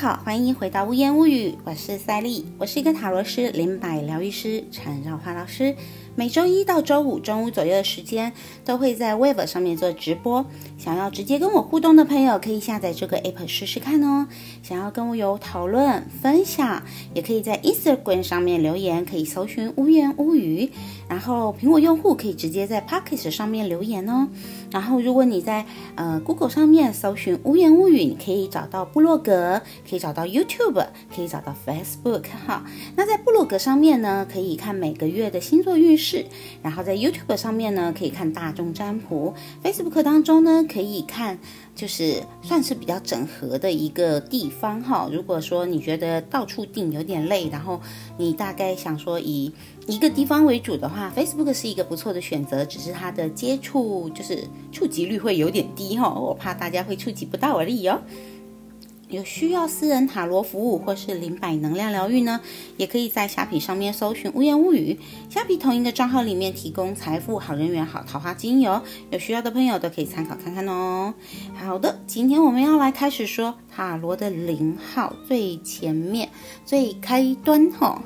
好，欢迎回到无言无语，我是赛丽，我是一个塔罗师、灵摆疗愈师、缠绕花老师。每周一到周五中午左右的时间，都会在 Web 上面做直播。想要直接跟我互动的朋友，可以下载这个 App 试试看哦。想要跟我有讨论分享，也可以在 Instagram 上面留言，可以搜寻无言无语。然后苹果用户可以直接在 Pocket 上面留言哦。然后如果你在呃 Google 上面搜寻无言无语，你可以找到部落格，可以找到 YouTube，可以找到 Facebook 哈。那在部落格上面呢，可以看每个月的星座运势。然后在 YouTube 上面呢，可以看大众占卜；Facebook 当中呢，可以看，就是算是比较整合的一个地方哈。如果说你觉得到处订有点累，然后你大概想说以一个地方为主的话，Facebook 是一个不错的选择，只是它的接触就是触及率会有点低哈，我怕大家会触及不到而已哦。有需要私人塔罗服务或是灵摆能量疗愈呢，也可以在虾皮上面搜寻“无言物语”。虾皮同一个账号里面提供财富、好人缘、好桃花精油，有需要的朋友都可以参考看看哦。好的，今天我们要来开始说塔罗的零号最前面、最开端哈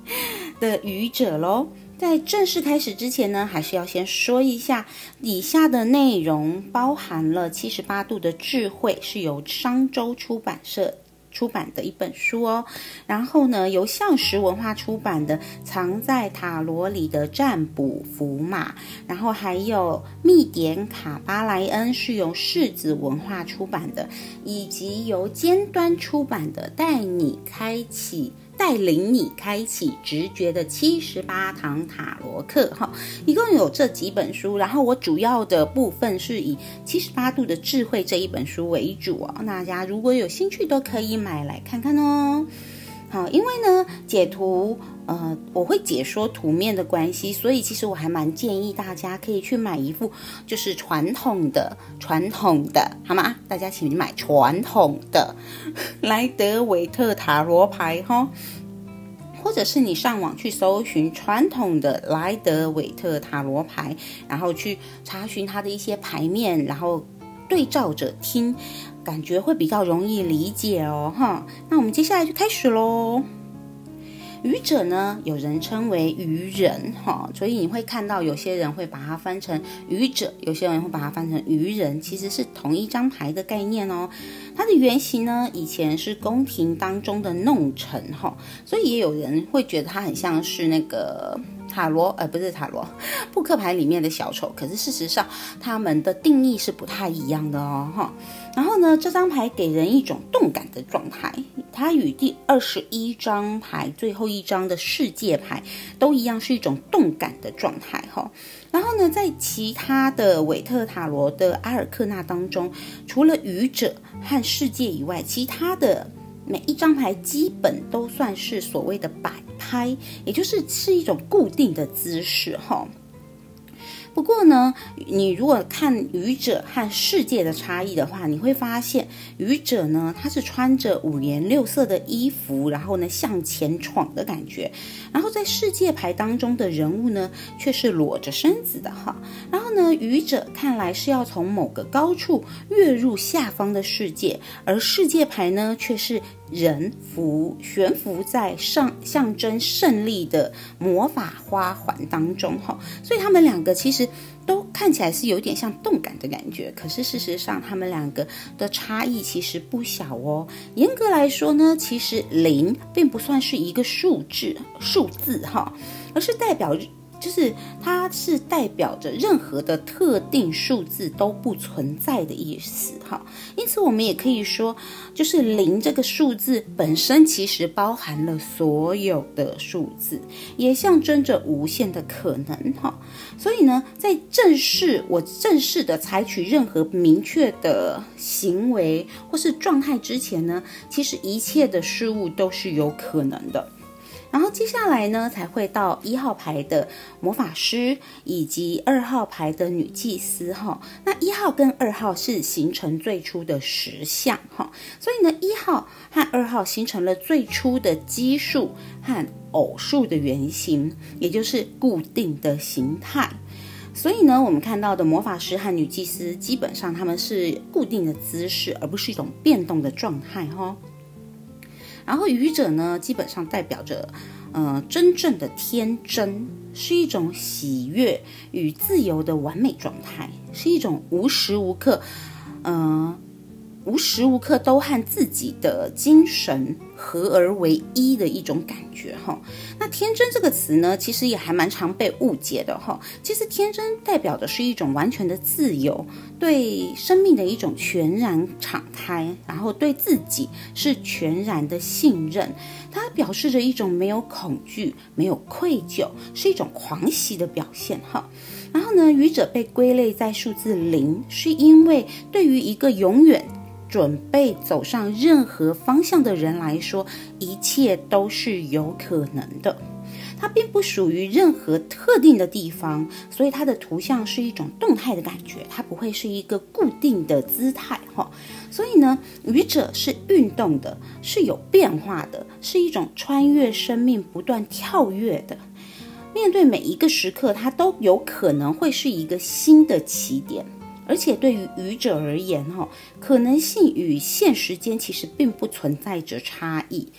的愚者喽。在正式开始之前呢，还是要先说一下，以下的内容包含了七十八度的智慧，是由商周出版社出版的一本书哦。然后呢，由象石文化出版的《藏在塔罗里的占卜符码》，然后还有密典卡巴莱恩是由世子文化出版的，以及由尖端出版的《带你开启》。带领你开启直觉的七十八堂塔罗课，哈，一共有这几本书，然后我主要的部分是以七十八度的智慧这一本书为主哦，大家如果有兴趣都可以买来看看哦。好，因为呢解图，呃，我会解说图面的关系，所以其实我还蛮建议大家可以去买一副就是传统的、传统的，好吗？大家请买传统的莱德韦特塔罗牌哈，或者是你上网去搜寻传统的莱德韦特塔罗牌，然后去查询它的一些牌面，然后对照着听。感觉会比较容易理解哦，哈。那我们接下来就开始喽。愚者呢，有人称为愚人，哈，所以你会看到有些人会把它翻成愚者，有些人会把它翻成愚人，其实是同一张牌的概念哦。它的原型呢，以前是宫廷当中的弄臣，哈，所以也有人会觉得它很像是那个。塔罗，呃，不是塔罗，扑克牌里面的小丑。可是事实上，他们的定义是不太一样的哦，哈。然后呢，这张牌给人一种动感的状态，它与第二十一张牌最后一张的世界牌都一样，是一种动感的状态，哈。然后呢，在其他的韦特塔罗的阿尔克纳当中，除了愚者和世界以外，其他的。每一张牌基本都算是所谓的摆拍，也就是是一种固定的姿势哈。不过呢，你如果看愚者和世界的差异的话，你会发现愚者呢，他是穿着五颜六色的衣服，然后呢向前闯的感觉；然后在世界牌当中的人物呢，却是裸着身子的哈。然后呢，愚者看来是要从某个高处跃入下方的世界，而世界牌呢，却是。人浮悬浮在上象征胜利的魔法花环当中，哈，所以他们两个其实都看起来是有点像动感的感觉，可是事实上他们两个的差异其实不小哦。严格来说呢，其实零并不算是一个数字数字哈，而是代表。就是它是代表着任何的特定数字都不存在的意思哈，因此我们也可以说，就是零这个数字本身其实包含了所有的数字，也象征着无限的可能哈。所以呢，在正式我正式的采取任何明确的行为或是状态之前呢，其实一切的事物都是有可能的。然后接下来呢，才会到一号牌的魔法师以及二号牌的女祭司哈。那一号跟二号是形成最初的实相哈，所以呢，一号和二号形成了最初的奇数和偶数的原型，也就是固定的形态。所以呢，我们看到的魔法师和女祭司基本上他们是固定的姿势，而不是一种变动的状态哈。然后愚者呢，基本上代表着，呃，真正的天真，是一种喜悦与自由的完美状态，是一种无时无刻，嗯。无时无刻都和自己的精神合而为一的一种感觉哈。那天真这个词呢，其实也还蛮常被误解的哈。其实天真代表的是一种完全的自由，对生命的一种全然敞开，然后对自己是全然的信任。它表示着一种没有恐惧、没有愧疚，是一种狂喜的表现哈。然后呢，愚者被归类在数字零，是因为对于一个永远。准备走上任何方向的人来说，一切都是有可能的。它并不属于任何特定的地方，所以它的图像是一种动态的感觉，它不会是一个固定的姿态哈。所以呢，愚者是运动的，是有变化的，是一种穿越生命、不断跳跃的。面对每一个时刻，它都有可能会是一个新的起点。而且对于愚者而言，哈，可能性与现实间其实并不存在着差异，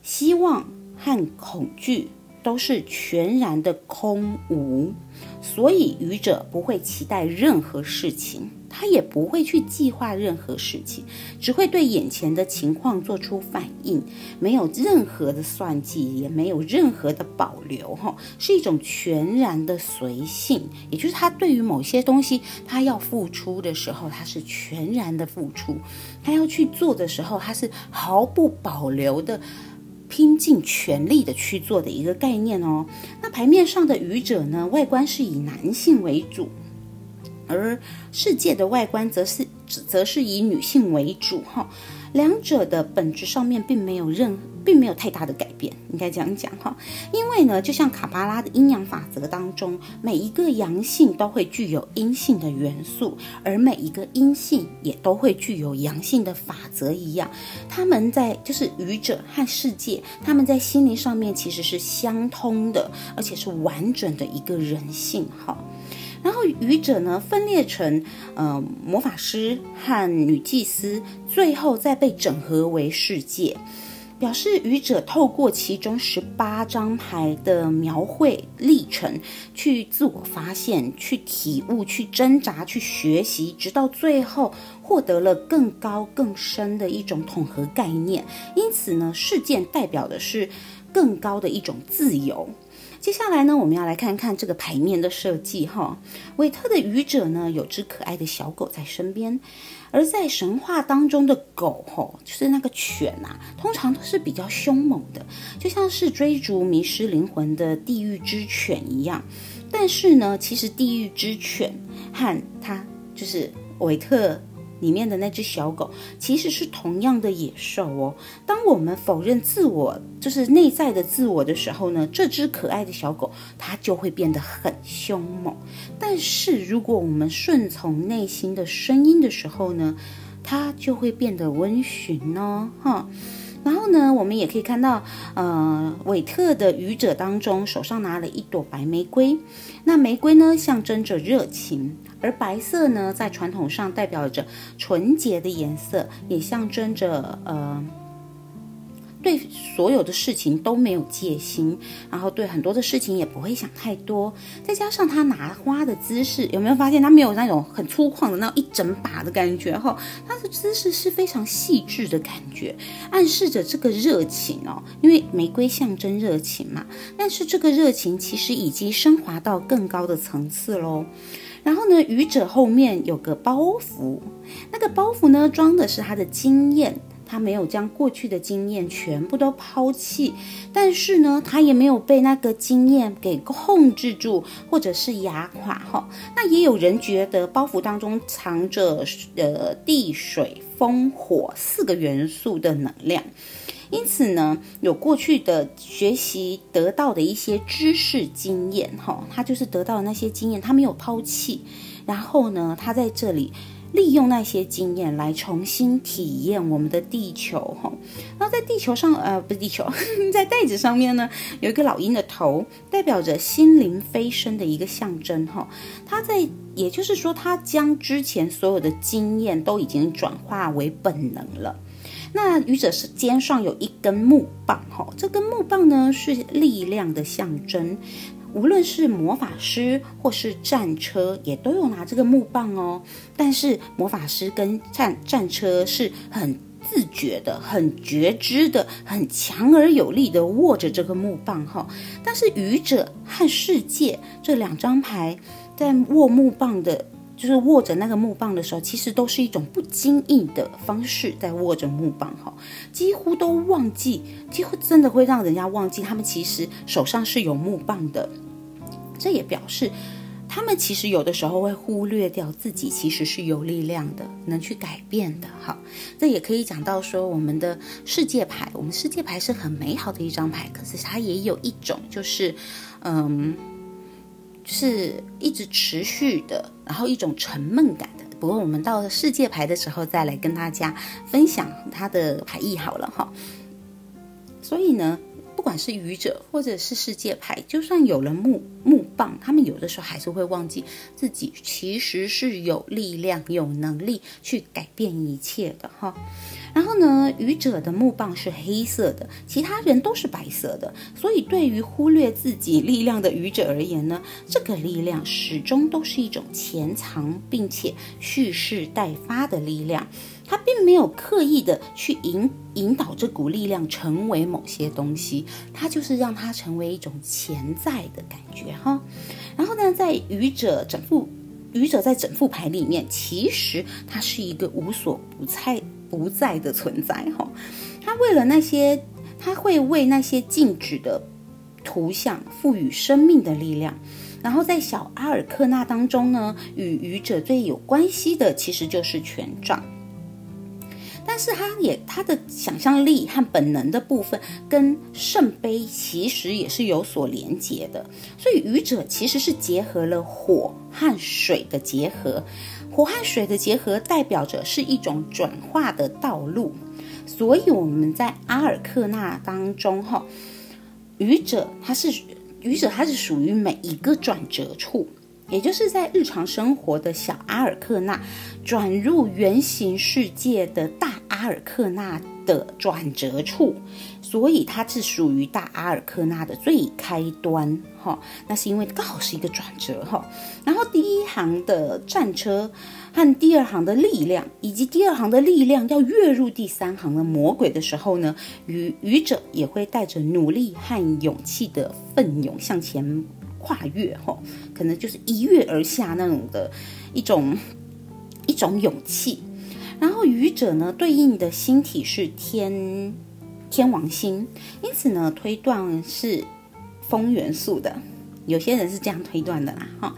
希望和恐惧。都是全然的空无，所以愚者不会期待任何事情，他也不会去计划任何事情，只会对眼前的情况做出反应，没有任何的算计，也没有任何的保留，哈，是一种全然的随性，也就是他对于某些东西，他要付出的时候，他是全然的付出，他要去做的时候，他是毫不保留的。拼尽全力的去做的一个概念哦。那牌面上的愚者呢，外观是以男性为主，而世界的外观则是则是以女性为主哈。两者的本质上面并没有任，并没有太大的改变，应该这样讲哈。因为呢，就像卡巴拉的阴阳法则当中，每一个阳性都会具有阴性的元素，而每一个阴性也都会具有阳性的法则一样。他们在就是愚者和世界，他们在心灵上面其实是相通的，而且是完整的一个人性哈。然后愚者呢，分裂成呃魔法师和女祭司，最后再被整合为世界，表示愚者透过其中十八张牌的描绘历程，去自我发现、去体悟、去挣扎、去学习，直到最后获得了更高更深的一种统合概念。因此呢，事件代表的是更高的一种自由。接下来呢，我们要来看看这个牌面的设计哈。韦特的愚者呢，有只可爱的小狗在身边，而在神话当中的狗吼，就是那个犬呐，通常都是比较凶猛的，就像是追逐迷失灵魂的地狱之犬一样。但是呢，其实地狱之犬和它就是韦特。里面的那只小狗其实是同样的野兽哦。当我们否认自我，就是内在的自我的时候呢，这只可爱的小狗它就会变得很凶猛。但是如果我们顺从内心的声音的时候呢，它就会变得温驯哦，哈。然后呢，我们也可以看到，呃，韦特的愚者当中手上拿了一朵白玫瑰，那玫瑰呢象征着热情，而白色呢在传统上代表着纯洁的颜色，也象征着呃。对所有的事情都没有戒心，然后对很多的事情也不会想太多。再加上他拿花的姿势，有没有发现他没有那种很粗犷的那一整把的感觉？哈，他的姿势是非常细致的感觉，暗示着这个热情哦。因为玫瑰象征热情嘛，但是这个热情其实已经升华到更高的层次喽。然后呢，愚者后面有个包袱，那个包袱呢装的是他的经验。他没有将过去的经验全部都抛弃，但是呢，他也没有被那个经验给控制住，或者是压垮哈。那也有人觉得包袱当中藏着呃地水风火四个元素的能量，因此呢，有过去的学习得到的一些知识经验哈，他就是得到的那些经验，他没有抛弃，然后呢，他在这里。利用那些经验来重新体验我们的地球，哈。然后在地球上，呃，不是地球，在袋子上面呢，有一个老鹰的头，代表着心灵飞升的一个象征，哈。它在，也就是说，它将之前所有的经验都已经转化为本能了。那愚者是肩上有一根木棒，哈，这根木棒呢是力量的象征。无论是魔法师或是战车，也都有拿这个木棒哦。但是魔法师跟战战车是很自觉的、很觉知的、很强而有力的握着这个木棒哈。但是愚者和世界这两张牌在握木棒的，就是握着那个木棒的时候，其实都是一种不经意的方式在握着木棒哈，几乎都忘记，几乎真的会让人家忘记他们其实手上是有木棒的。这也表示，他们其实有的时候会忽略掉自己其实是有力量的，能去改变的。哈，这也可以讲到说，我们的世界牌，我们世界牌是很美好的一张牌，可是它也有一种就是，嗯，是一直持续的，然后一种沉闷感的。不过我们到世界牌的时候再来跟大家分享它的牌意好了哈。所以呢。不管是愚者或者是世界牌，就算有了木木棒，他们有的时候还是会忘记自己其实是有力量、有能力去改变一切的哈。然后呢，愚者的木棒是黑色的，其他人都是白色的，所以对于忽略自己力量的愚者而言呢，这个力量始终都是一种潜藏并且蓄势待发的力量。他并没有刻意的去引引导这股力量成为某些东西，他就是让它成为一种潜在的感觉哈。然后呢，在愚者整副愚者在整副牌里面，其实他是一个无所不在不在的存在哈。他为了那些，他会为那些静止的图像赋予生命的力量。然后在小阿尔克纳当中呢，与愚者最有关系的其实就是权杖。但是他也他的想象力和本能的部分跟圣杯其实也是有所连结的，所以愚者其实是结合了火和水的结合，火和水的结合代表着是一种转化的道路，所以我们在阿尔克纳当中哈，愚者他是愚者他是属于每一个转折处。也就是在日常生活的小阿尔克纳转入原型世界的大阿尔克纳的转折处，所以它是属于大阿尔克纳的最开端哈。那是因为刚好是一个转折哈。然后第一行的战车和第二行的力量，以及第二行的力量要跃入第三行的魔鬼的时候呢，愚愚者也会带着努力和勇气的奋勇向前。跨越哈，可能就是一跃而下那种的一种一种勇气。然后愚者呢，对应的星体是天天王星，因此呢，推断是风元素的。有些人是这样推断的啦，哈。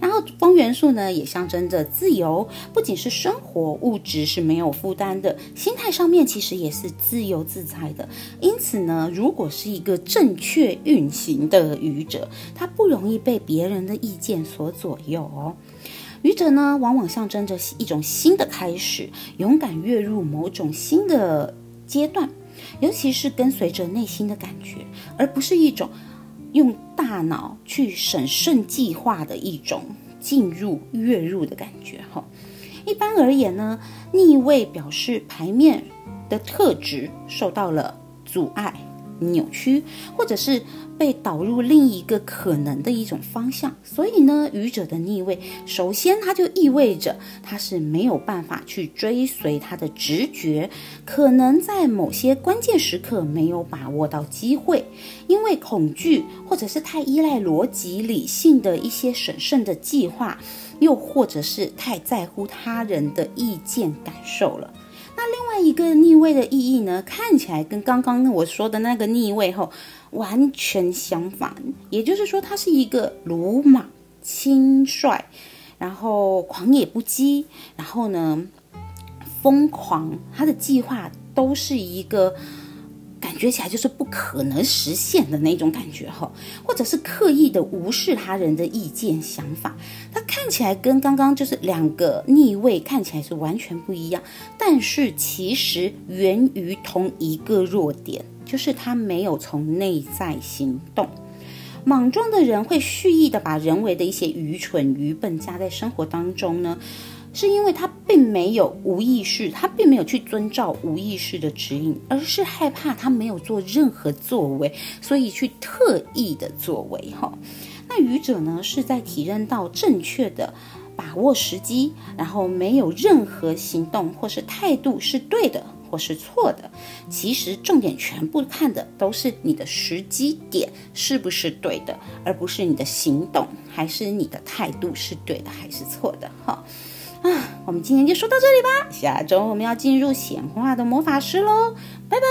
然后风元素呢，也象征着自由，不仅是生活物质是没有负担的，心态上面其实也是自由自在的。因此呢，如果是一个正确运行的愚者，他不容易被别人的意见所左右哦。愚者呢，往往象征着一种新的开始，勇敢跃入某种新的阶段，尤其是跟随着内心的感觉，而不是一种。用大脑去审慎计划的一种进入跃入的感觉哈。一般而言呢，逆位表示牌面的特质受到了阻碍。扭曲，或者是被导入另一个可能的一种方向，所以呢，愚者的逆位，首先它就意味着他是没有办法去追随他的直觉，可能在某些关键时刻没有把握到机会，因为恐惧，或者是太依赖逻辑理性的一些审慎的计划，又或者是太在乎他人的意见感受了。另外一个逆位的意义呢？看起来跟刚刚我说的那个逆位后完全相反。也就是说，他是一个鲁莽、轻率，然后狂野不羁，然后呢疯狂。他的计划都是一个。觉起来就是不可能实现的那种感觉哈，或者是刻意的无视他人的意见想法，他看起来跟刚刚就是两个逆位看起来是完全不一样，但是其实源于同一个弱点，就是他没有从内在行动。莽撞的人会蓄意的把人为的一些愚蠢愚笨加在生活当中呢。是因为他并没有无意识，他并没有去遵照无意识的指引，而是害怕他没有做任何作为，所以去特意的作为哈。那愚者呢，是在体认到正确的把握时机，然后没有任何行动或是态度是对的。或是错的，其实重点全部看的都是你的时机点是不是对的，而不是你的行动还是你的态度是对的还是错的。哈啊，我们今天就说到这里吧，下周我们要进入显化的魔法师喽，拜拜。